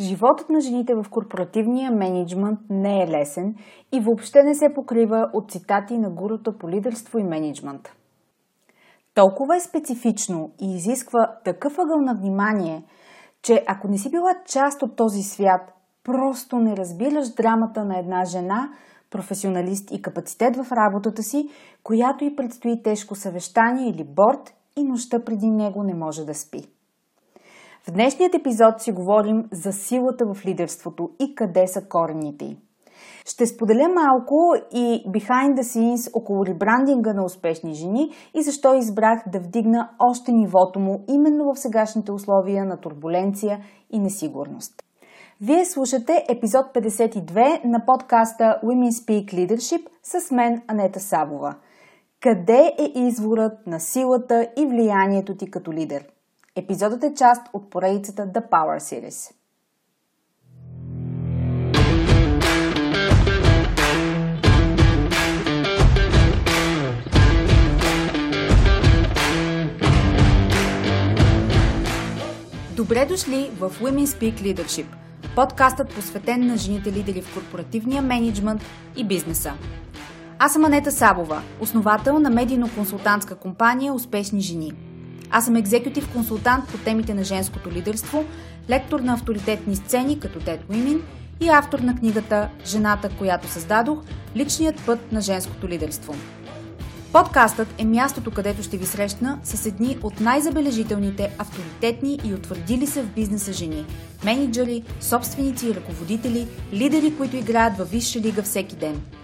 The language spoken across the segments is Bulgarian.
Животът на жените в корпоративния менеджмент не е лесен и въобще не се покрива от цитати на гурута по лидерство и менеджмент. Толкова е специфично и изисква такъв ъгъл на внимание, че ако не си била част от този свят, просто не разбираш драмата на една жена, професионалист и капацитет в работата си, която и предстои тежко съвещание или борт и нощта преди него не може да спи. В днешният епизод си говорим за силата в лидерството и къде са корените й. Ще споделя малко и behind the scenes около ребрандинга на успешни жени и защо избрах да вдигна още нивото му именно в сегашните условия на турбуленция и несигурност. Вие слушате епизод 52 на подкаста Women Speak Leadership с мен Анета Савова. Къде е изворът на силата и влиянието ти като лидер? Епизодът е част от поредицата The Power Series. Добре дошли в Women Speak Leadership, подкастът посветен на жените лидери в корпоративния менеджмент и бизнеса. Аз съм Анета Сабова, основател на медийно-консултантска компания Успешни жени – аз съм екзекутив консултант по темите на женското лидерство, лектор на авторитетни сцени като Dead Women и автор на книгата Жената, която създадох – личният път на женското лидерство. Подкастът е мястото, където ще ви срещна с едни от най-забележителните, авторитетни и утвърдили се в бизнеса жени – менеджери, собственици и ръководители, лидери, които играят във висша лига всеки ден –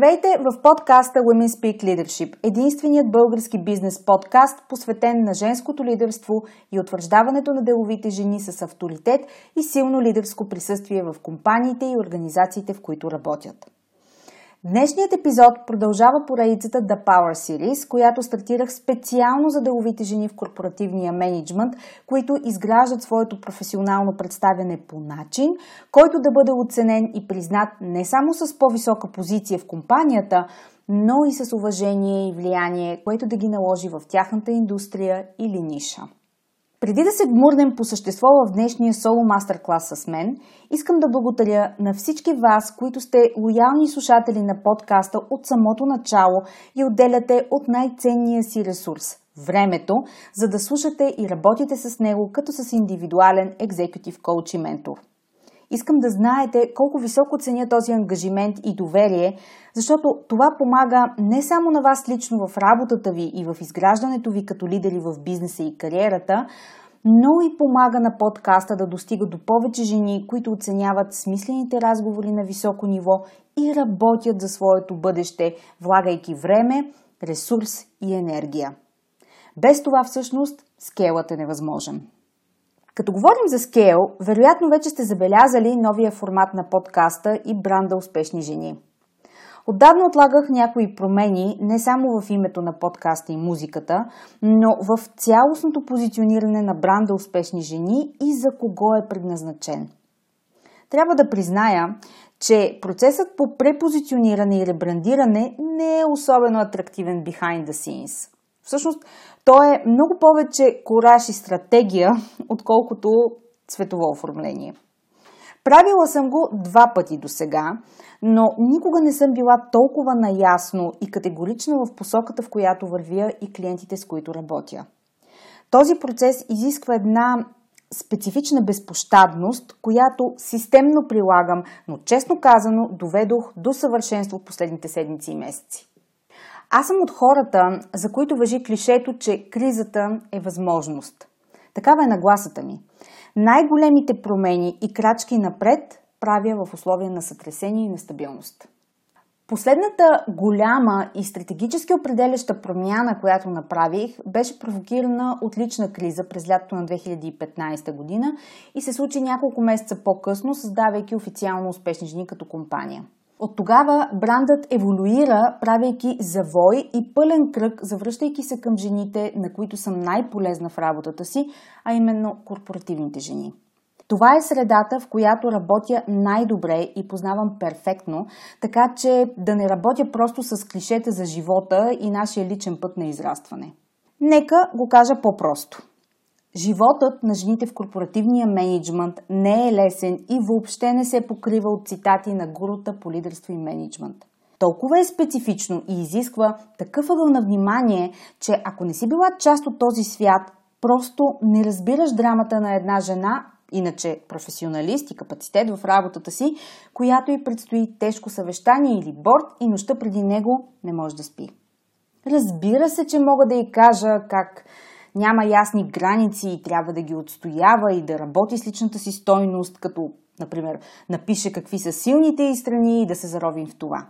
Здравейте в подкаста Women Speak Leadership, единственият български бизнес подкаст, посветен на женското лидерство и утвърждаването на деловите жени с авторитет и силно лидерско присъствие в компаниите и организациите, в които работят. Днешният епизод продължава поредицата The Power Series, която стартирах специално за деловите жени в корпоративния менеджмент, които изграждат своето професионално представяне по начин, който да бъде оценен и признат не само с по-висока позиция в компанията, но и с уважение и влияние, което да ги наложи в тяхната индустрия или ниша. Преди да се гмурнем по същество в днешния соло мастер-клас с мен, искам да благодаря на всички вас, които сте лоялни слушатели на подкаста от самото начало и отделяте от най-ценния си ресурс – времето, за да слушате и работите с него като с индивидуален екзекутив коуч и ментор. Искам да знаете колко високо ценя този ангажимент и доверие, защото това помага не само на вас лично в работата ви и в изграждането ви като лидери в бизнеса и кариерата, но и помага на подкаста да достига до повече жени, които оценяват смислените разговори на високо ниво и работят за своето бъдеще, влагайки време, ресурс и енергия. Без това всъщност скелът е невъзможен. Като говорим за скейл, вероятно вече сте забелязали новия формат на подкаста и бранда Успешни жени. Отдавна отлагах някои промени не само в името на подкаста и музиката, но в цялостното позициониране на бранда Успешни жени и за кого е предназначен. Трябва да призная, че процесът по препозициониране и ребрандиране не е особено атрактивен behind the scenes. Всъщност, то е много повече кораж и стратегия, отколкото цветово оформление. Правила съм го два пъти до сега, но никога не съм била толкова наясно и категорична в посоката, в която вървя и клиентите, с които работя. Този процес изисква една специфична безпощадност, която системно прилагам, но честно казано доведох до съвършенство в последните седмици и месеци. Аз съм от хората, за които въжи клишето, че кризата е възможност. Такава е нагласата ми. Най-големите промени и крачки напред правя в условия на сътресение и нестабилност. Последната голяма и стратегически определяща промяна, която направих, беше провокирана от лична криза през лятото на 2015 година и се случи няколко месеца по-късно, създавайки официално успешни жени като компания. От тогава брандът еволюира, правейки завой и пълен кръг, завръщайки се към жените, на които съм най-полезна в работата си, а именно корпоративните жени. Това е средата, в която работя най-добре и познавам перфектно, така че да не работя просто с клишета за живота и нашия личен път на израстване. Нека го кажа по-просто. Животът на жените в корпоративния менеджмент не е лесен и въобще не се покрива от цитати на гурута по лидерство и менеджмент. Толкова е специфично и изисква такъв ъгъл на внимание, че ако не си била част от този свят, просто не разбираш драмата на една жена, иначе професионалист и капацитет в работата си, която и предстои тежко съвещание или борт и нощта преди него не може да спи. Разбира се, че мога да й кажа как няма ясни граници и трябва да ги отстоява и да работи с личната си стойност, като, например, напише какви са силните и страни и да се заровим в това.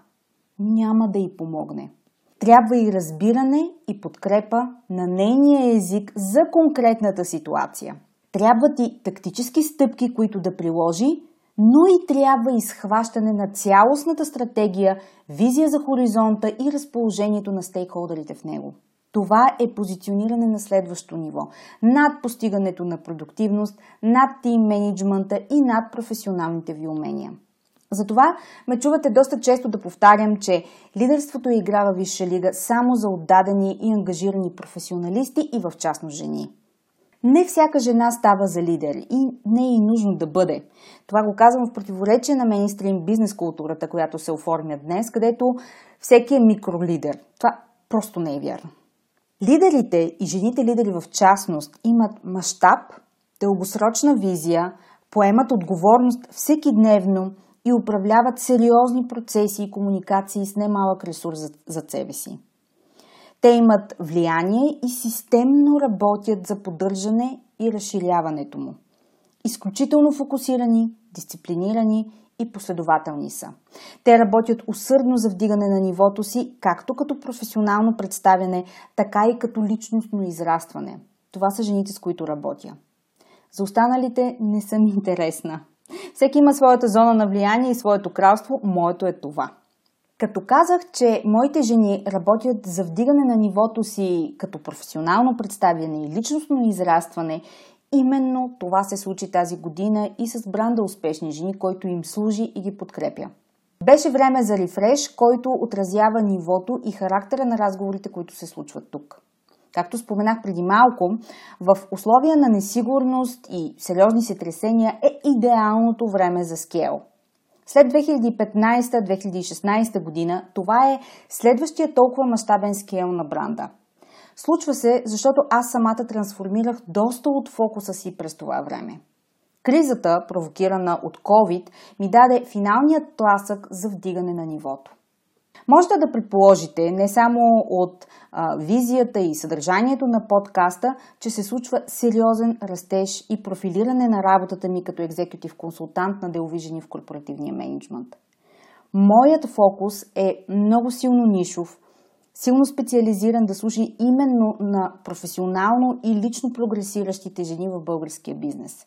Няма да й помогне. Трябва и разбиране и подкрепа на нейния език за конкретната ситуация. Трябват и тактически стъпки, които да приложи, но и трябва изхващане на цялостната стратегия, визия за хоризонта и разположението на стейкхолдерите в него. Това е позициониране на следващо ниво. Над постигането на продуктивност, над тим менеджмента и над професионалните ви умения. Затова ме чувате доста често да повтарям, че лидерството е игра във висша лига само за отдадени и ангажирани професионалисти и в частност жени. Не всяка жена става за лидер и не е и нужно да бъде. Това го казвам в противоречие на мейнстрим бизнес културата, която се оформя днес, където всеки е микролидер. Това просто не е вярно. Лидерите и жените лидери в частност имат мащаб, дългосрочна визия, поемат отговорност всеки дневно и управляват сериозни процеси и комуникации с немалък ресурс за, себе си. Те имат влияние и системно работят за поддържане и разширяването му. Изключително фокусирани, дисциплинирани и последователни са. Те работят усърдно за вдигане на нивото си, както като професионално представяне, така и като личностно израстване. Това са жените, с които работя. За останалите не съм интересна. Всеки има своята зона на влияние и своето кралство, моето е това. Като казах, че моите жени работят за вдигане на нивото си като професионално представяне и личностно израстване Именно това се случи тази година и с бранда Успешни жени, който им служи и ги подкрепя. Беше време за рефреш, който отразява нивото и характера на разговорите, които се случват тук. Както споменах преди малко, в условия на несигурност и сериозни сътресения е идеалното време за скел. След 2015-2016 година това е следващия толкова мащабен скел на бранда – Случва се, защото аз самата трансформирах доста от фокуса си през това време. Кризата, провокирана от COVID, ми даде финалният тласък за вдигане на нивото. Можете да предположите, не само от а, визията и съдържанието на подкаста, че се случва сериозен растеж и профилиране на работата ми като екзекутив консултант на делови жени в корпоративния менеджмент. Моят фокус е много силно нишов, силно специализиран да служи именно на професионално и лично прогресиращите жени в българския бизнес.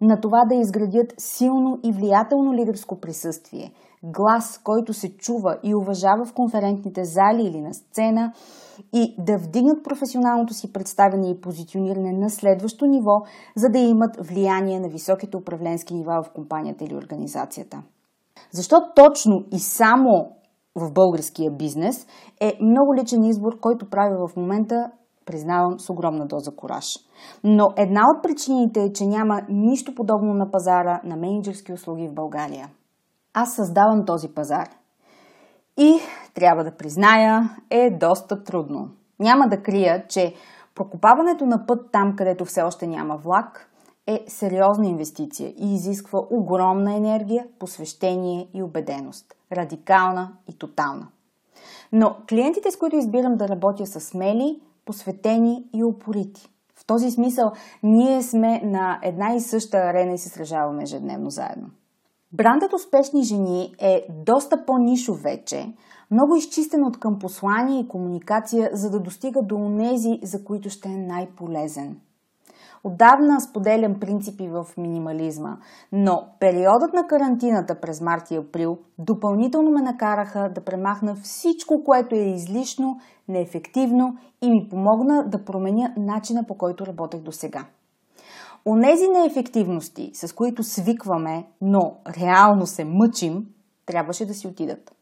На това да изградят силно и влиятелно лидерско присъствие, глас, който се чува и уважава в конферентните зали или на сцена и да вдигнат професионалното си представяне и позициониране на следващо ниво, за да имат влияние на високите управленски нива в компанията или организацията. Защо точно и само в българския бизнес, е много личен избор, който правя в момента, признавам, с огромна доза кораж. Но една от причините е, че няма нищо подобно на пазара на менеджерски услуги в България. Аз създавам този пазар. И, трябва да призная, е доста трудно. Няма да крия, че прокопаването на път там, където все още няма влак, е сериозна инвестиция и изисква огромна енергия, посвещение и убеденост. Радикална и тотална. Но клиентите, с които избирам да работя, са смели, посветени и упорити. В този смисъл ние сме на една и съща арена и се сражаваме ежедневно заедно. Брандът Успешни жени е доста по-нишов вече, много изчистен от към послание и комуникация, за да достига до онези, за които ще е най-полезен. Отдавна споделям принципи в минимализма, но периодът на карантината през март и април допълнително ме накараха да премахна всичко, което е излишно, неефективно и ми помогна да променя начина по който работех до сега. Онези неефективности, с които свикваме, но реално се мъчим, трябваше да си отидат.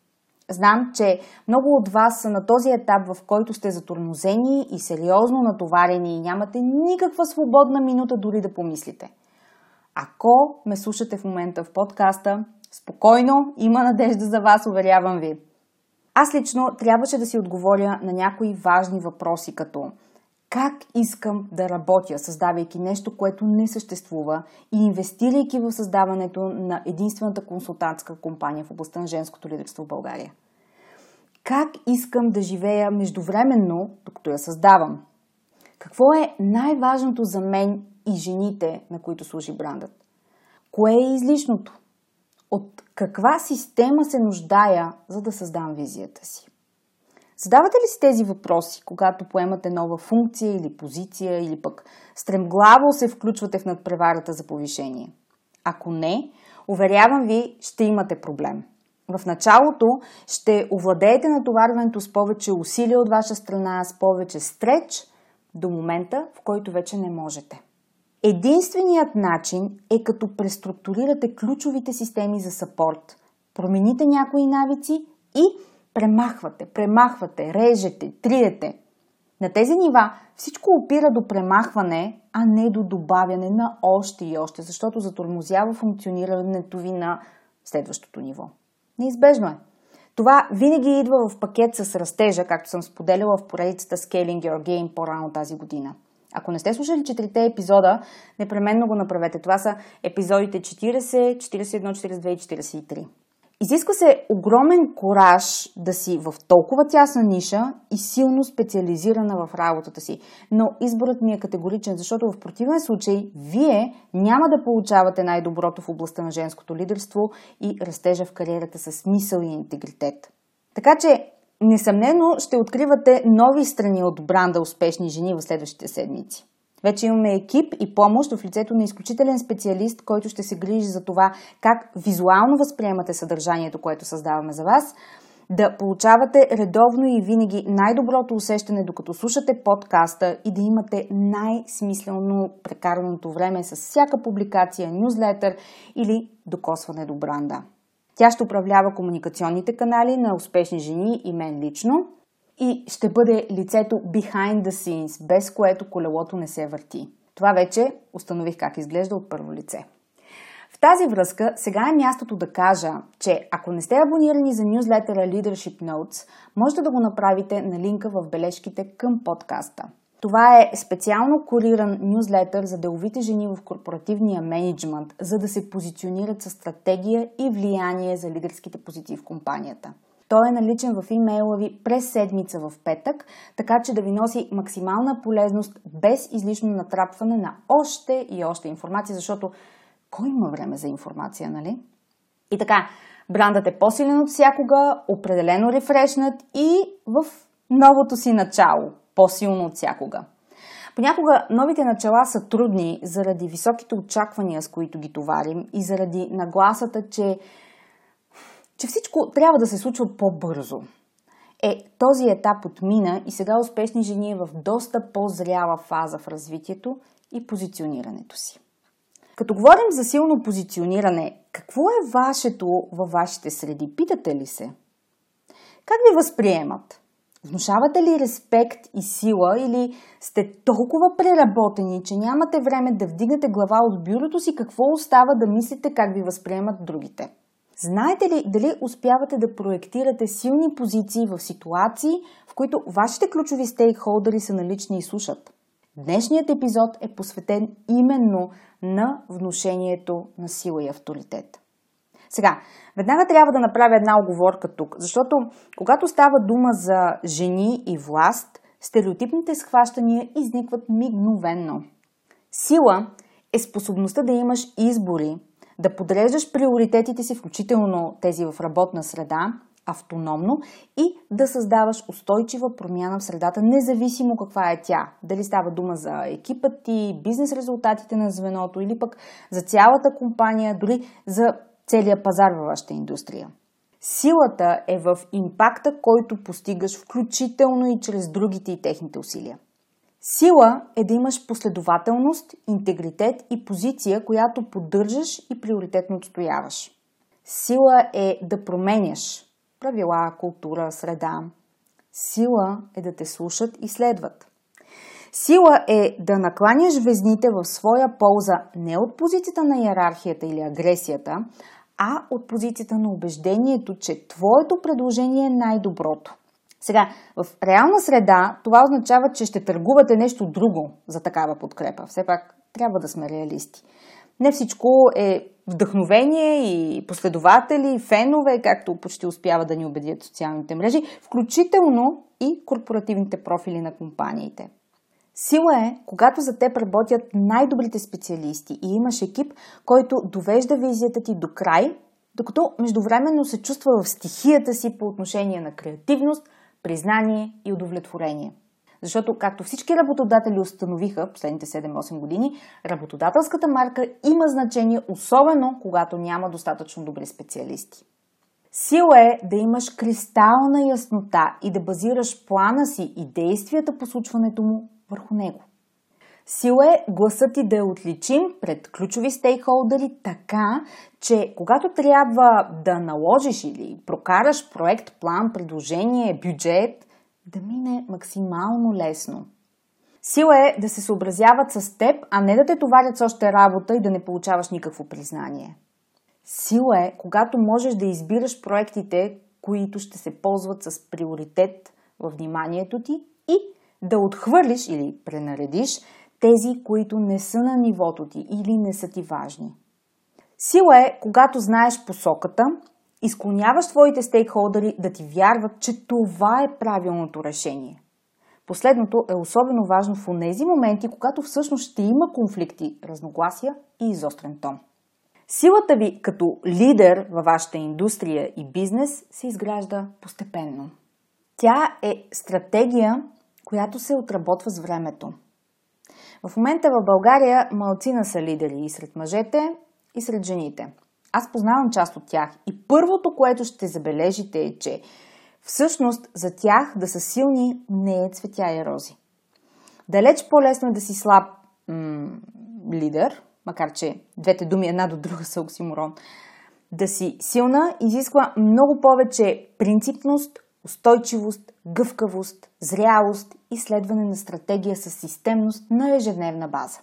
Знам, че много от вас са на този етап, в който сте затормозени и сериозно натоварени и нямате никаква свободна минута дори да помислите. Ако ме слушате в момента в подкаста, спокойно, има надежда за вас, уверявам ви. Аз лично трябваше да си отговоря на някои важни въпроси, като как искам да работя, създавайки нещо, което не съществува и инвестирайки в създаването на единствената консултантска компания в областта на женското лидерство в България. Как искам да живея междувременно, докато я създавам? Какво е най-важното за мен и жените, на които служи брандът? Кое е излишното? От каква система се нуждая, за да създам визията си? Задавате ли си тези въпроси, когато поемате нова функция или позиция, или пък стремглаво се включвате в надпреварата за повишение? Ако не, уверявам ви, ще имате проблем. В началото ще овладеете натоварването с повече усилия от ваша страна, с повече стреч, до момента, в който вече не можете. Единственият начин е като преструктурирате ключовите системи за сапорт, промените някои навици и премахвате, премахвате, режете, триете. На тези нива всичко опира до премахване, а не до добавяне на още и още, защото затормозява функционирането ви на следващото ниво. Неизбежно е. Това винаги идва в пакет с растежа, както съм споделяла в поредицата Scaling Your Game по-рано тази година. Ако не сте слушали четирите епизода, непременно го направете. Това са епизодите 40, 41, 42 и 43. Изисква се огромен кораж да си в толкова тясна ниша и силно специализирана в работата си. Но изборът ми е категоричен, защото в противен случай вие няма да получавате най-доброто в областта на женското лидерство и растежа в кариерата с смисъл и интегритет. Така че, несъмнено, ще откривате нови страни от бранда успешни жени в следващите седмици. Вече имаме екип и помощ в лицето на изключителен специалист, който ще се грижи за това как визуално възприемате съдържанието, което създаваме за вас, да получавате редовно и винаги най-доброто усещане, докато слушате подкаста и да имате най-смислено прекараното време с всяка публикация, нюзлетър или докосване до бранда. Тя ще управлява комуникационните канали на успешни жени и мен лично – и ще бъде лицето behind the scenes, без което колелото не се върти. Това вече установих как изглежда от първо лице. В тази връзка сега е мястото да кажа, че ако не сте абонирани за нюзлетера Leadership Notes, можете да го направите на линка в бележките към подкаста. Това е специално куриран нюзлетър за деловите жени в корпоративния менеджмент, за да се позиционират със стратегия и влияние за лидерските позиции в компанията. Той е наличен в имейла ви през седмица в петък, така че да ви носи максимална полезност без излишно натрапване на още и още информация, защото кой има време за информация, нали? И така, брандът е по-силен от всякога, определено рефрешнат и в новото си начало, по-силно от всякога. Понякога новите начала са трудни заради високите очаквания, с които ги товарим и заради нагласата, че че всичко трябва да се случва по-бързо. Е, този етап отмина и сега успешни жени е в доста по-зряла фаза в развитието и позиционирането си. Като говорим за силно позициониране, какво е вашето във вашите среди? Питате ли се? Как ви възприемат? Внушавате ли респект и сила или сте толкова преработени, че нямате време да вдигнете глава от бюрото си какво остава да мислите как ви възприемат другите? Знаете ли дали успявате да проектирате силни позиции в ситуации, в които вашите ключови стейкхолдери са налични и слушат? Днешният епизод е посветен именно на внушението на сила и авторитет. Сега, веднага трябва да направя една оговорка тук, защото когато става дума за жени и власт, стереотипните схващания изникват мигновенно. Сила е способността да имаш избори, да подреждаш приоритетите си, включително тези в работна среда, автономно и да създаваш устойчива промяна в средата, независимо каква е тя. Дали става дума за екипът ти, бизнес резултатите на звеното или пък за цялата компания, дори за целия пазар във вашата индустрия. Силата е в импакта, който постигаш включително и чрез другите и техните усилия. Сила е да имаш последователност, интегритет и позиция, която поддържаш и приоритетно отстояваш. Сила е да променяш правила, култура, среда. Сила е да те слушат и следват. Сила е да накланяш везните в своя полза не от позицията на иерархията или агресията, а от позицията на убеждението, че твоето предложение е най-доброто. Сега, в реална среда това означава, че ще търгувате нещо друго за такава подкрепа. Все пак трябва да сме реалисти. Не всичко е вдъхновение и последователи, и фенове, както почти успява да ни убедят социалните мрежи, включително и корпоративните профили на компаниите. Сила е, когато за теб работят най-добрите специалисти и имаш екип, който довежда визията ти до край, докато междувременно се чувства в стихията си по отношение на креативност, признание и удовлетворение. Защото, както всички работодатели установиха последните 7-8 години, работодателската марка има значение, особено когато няма достатъчно добри специалисти. Сила е да имаш кристална яснота и да базираш плана си и действията по случването му върху него. Сила е гласът ти да е отличим пред ключови стейкхолдери така, че когато трябва да наложиш или прокараш проект, план, предложение, бюджет, да мине максимално лесно. Сила е да се съобразяват с теб, а не да те товарят с още работа и да не получаваш никакво признание. Сила е, когато можеш да избираш проектите, които ще се ползват с приоритет в вниманието ти и да отхвърлиш или пренаредиш тези, които не са на нивото ти или не са ти важни. Сила е, когато знаеш посоката и склоняваш твоите стейкхолдери да ти вярват, че това е правилното решение. Последното е особено важно в тези моменти, когато всъщност ще има конфликти, разногласия и изострен тон. Силата ви като лидер във вашата индустрия и бизнес се изгражда постепенно. Тя е стратегия, която се отработва с времето. В момента в България малцина са лидери и сред мъжете, и сред жените. Аз познавам част от тях и първото, което ще забележите е, че всъщност за тях да са силни не е цветя и рози. Далеч по-лесно е да си слаб м- лидер, макар че двете думи една до друга са оксиморон. Да си силна изисква много повече принципност, устойчивост, гъвкавост, зрялост и следване на стратегия с системност на ежедневна база.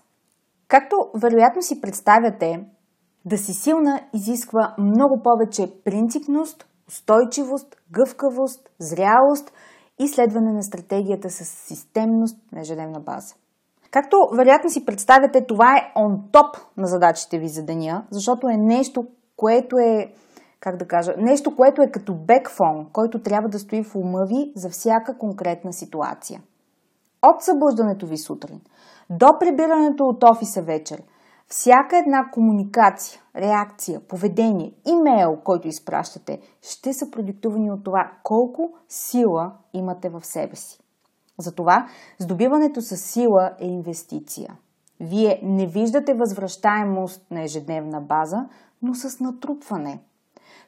Както вероятно си представяте, да си силна изисква много повече принципност, устойчивост, гъвкавост, зрялост и следване на стратегията с системност на ежедневна база. Както вероятно си представяте, това е он топ на задачите ви за деня, защото е нещо, което е как да кажа, нещо, което е като бекфон, който трябва да стои в ума ви за всяка конкретна ситуация. От събуждането ви сутрин до прибирането от офиса вечер, всяка една комуникация, реакция, поведение, имейл, който изпращате, ще са продиктувани от това колко сила имате в себе си. Затова здобиването с сила е инвестиция. Вие не виждате възвръщаемост на ежедневна база, но с натрупване –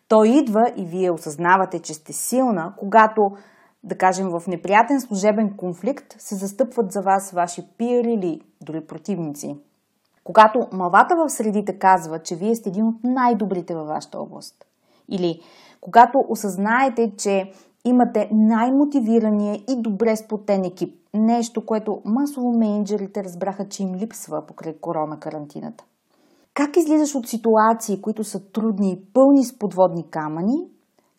той идва и вие осъзнавате, че сте силна, когато, да кажем, в неприятен служебен конфликт се застъпват за вас ваши пиери или дори противници. Когато малвата в средите казва, че вие сте един от най-добрите във вашата област. Или когато осъзнаете, че имате най-мотивирания и добре сплотен екип. Нещо, което масово менеджерите разбраха, че им липсва покрай корона карантината. Как излизаш от ситуации, които са трудни и пълни с подводни камъни,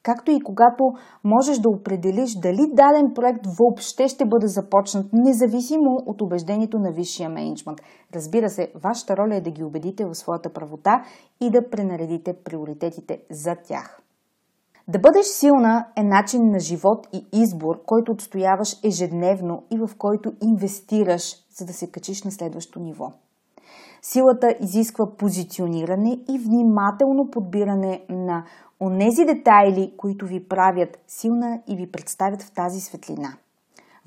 както и когато можеш да определиш дали даден проект въобще ще бъде започнат, независимо от убеждението на висшия менеджмент. Разбира се, вашата роля е да ги убедите в своята правота и да пренаредите приоритетите за тях. Да бъдеш силна е начин на живот и избор, който отстояваш ежедневно и в който инвестираш, за да се качиш на следващо ниво. Силата изисква позициониране и внимателно подбиране на онези детайли, които ви правят силна и ви представят в тази светлина.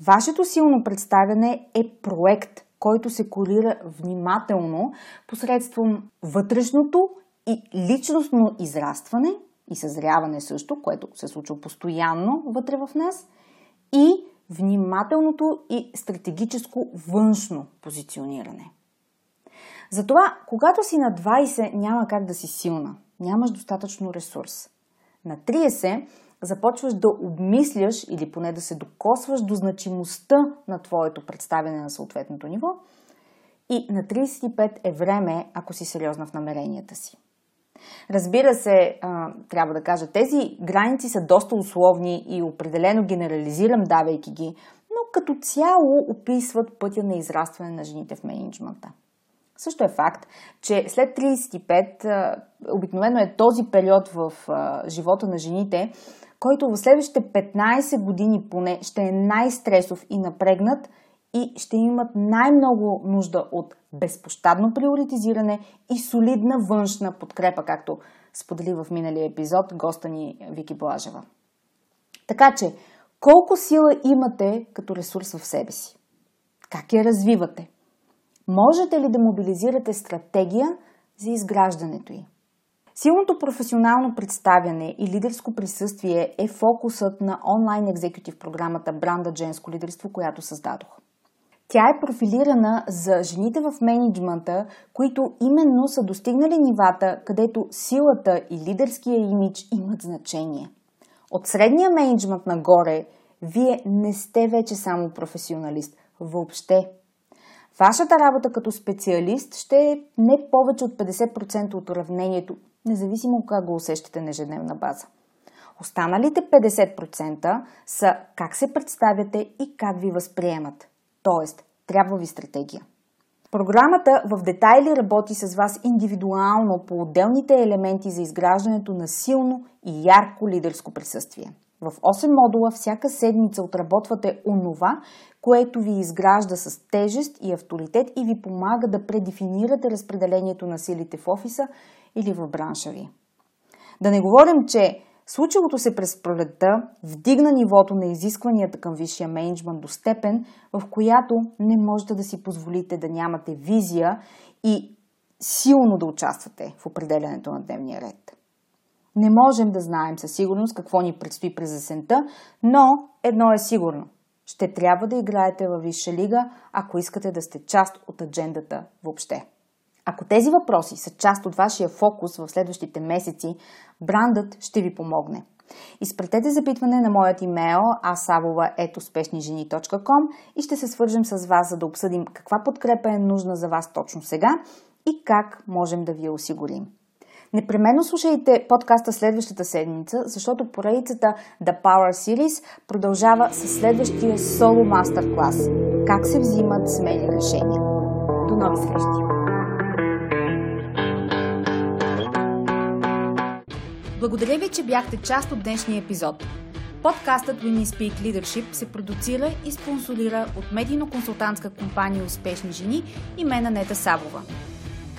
Вашето силно представяне е проект, който се корира внимателно посредством вътрешното и личностно израстване и съзряване също, което се случва постоянно вътре в нас, и внимателното и стратегическо външно позициониране. Затова, когато си на 20, няма как да си силна. Нямаш достатъчно ресурс. На 30 започваш да обмисляш или поне да се докосваш до значимостта на твоето представяне на съответното ниво. И на 35 е време, ако си сериозна в намеренията си. Разбира се, трябва да кажа, тези граници са доста условни и определено генерализирам, давайки ги, но като цяло описват пътя на израстване на жените в менеджмента. Също е факт, че след 35 обикновено е този период в живота на жените, който в следващите 15 години поне ще е най-стресов и напрегнат и ще имат най-много нужда от безпощадно приоритизиране и солидна външна подкрепа, както сподели в миналия епизод госта ни Вики Блажева. Така че, колко сила имате като ресурс в себе си? Как я развивате? Можете ли да мобилизирате стратегия за изграждането й? Силното професионално представяне и лидерско присъствие е фокусът на онлайн екзекутив програмата Бранда Женско лидерство, която създадох. Тя е профилирана за жените в менеджмента, които именно са достигнали нивата, където силата и лидерския имидж имат значение. От средния менеджмент нагоре, вие не сте вече само професионалист. Въобще. Вашата работа като специалист ще е не повече от 50% от уравнението, независимо как го усещате на ежедневна база. Останалите 50% са как се представяте и как ви възприемат. Тоест, трябва ви стратегия. Програмата в детайли работи с вас индивидуално по отделните елементи за изграждането на силно и ярко лидерско присъствие. В 8 модула всяка седмица отработвате онова, което ви изгражда с тежест и авторитет и ви помага да предефинирате разпределението на силите в офиса или в бранша ви. Да не говорим, че случилото се през пролетта вдигна нивото на изискванията към висшия менеджмент до степен, в която не можете да си позволите да нямате визия и силно да участвате в определянето на дневния ред. Не можем да знаем със сигурност какво ни предстои през есента, но едно е сигурно. Ще трябва да играете във Висша лига, ако искате да сте част от аджендата въобще. Ако тези въпроси са част от вашия фокус в следващите месеци, брандът ще ви помогне. Изпратете запитване на моят имейл asavova.uspешнижени.com и ще се свържем с вас, за да обсъдим каква подкрепа е нужна за вас точно сега и как можем да ви я осигурим. Непременно слушайте подкаста следващата седмица, защото поредицата The Power Series продължава с следващия соло мастер-клас Как се взимат смели решения. До нови срещи! Благодаря ви, че бяхте част от днешния епизод. Подкастът Women Speak Leadership се продуцира и спонсорира от медийно-консултантска компания Успешни жени и мен Анета Савова.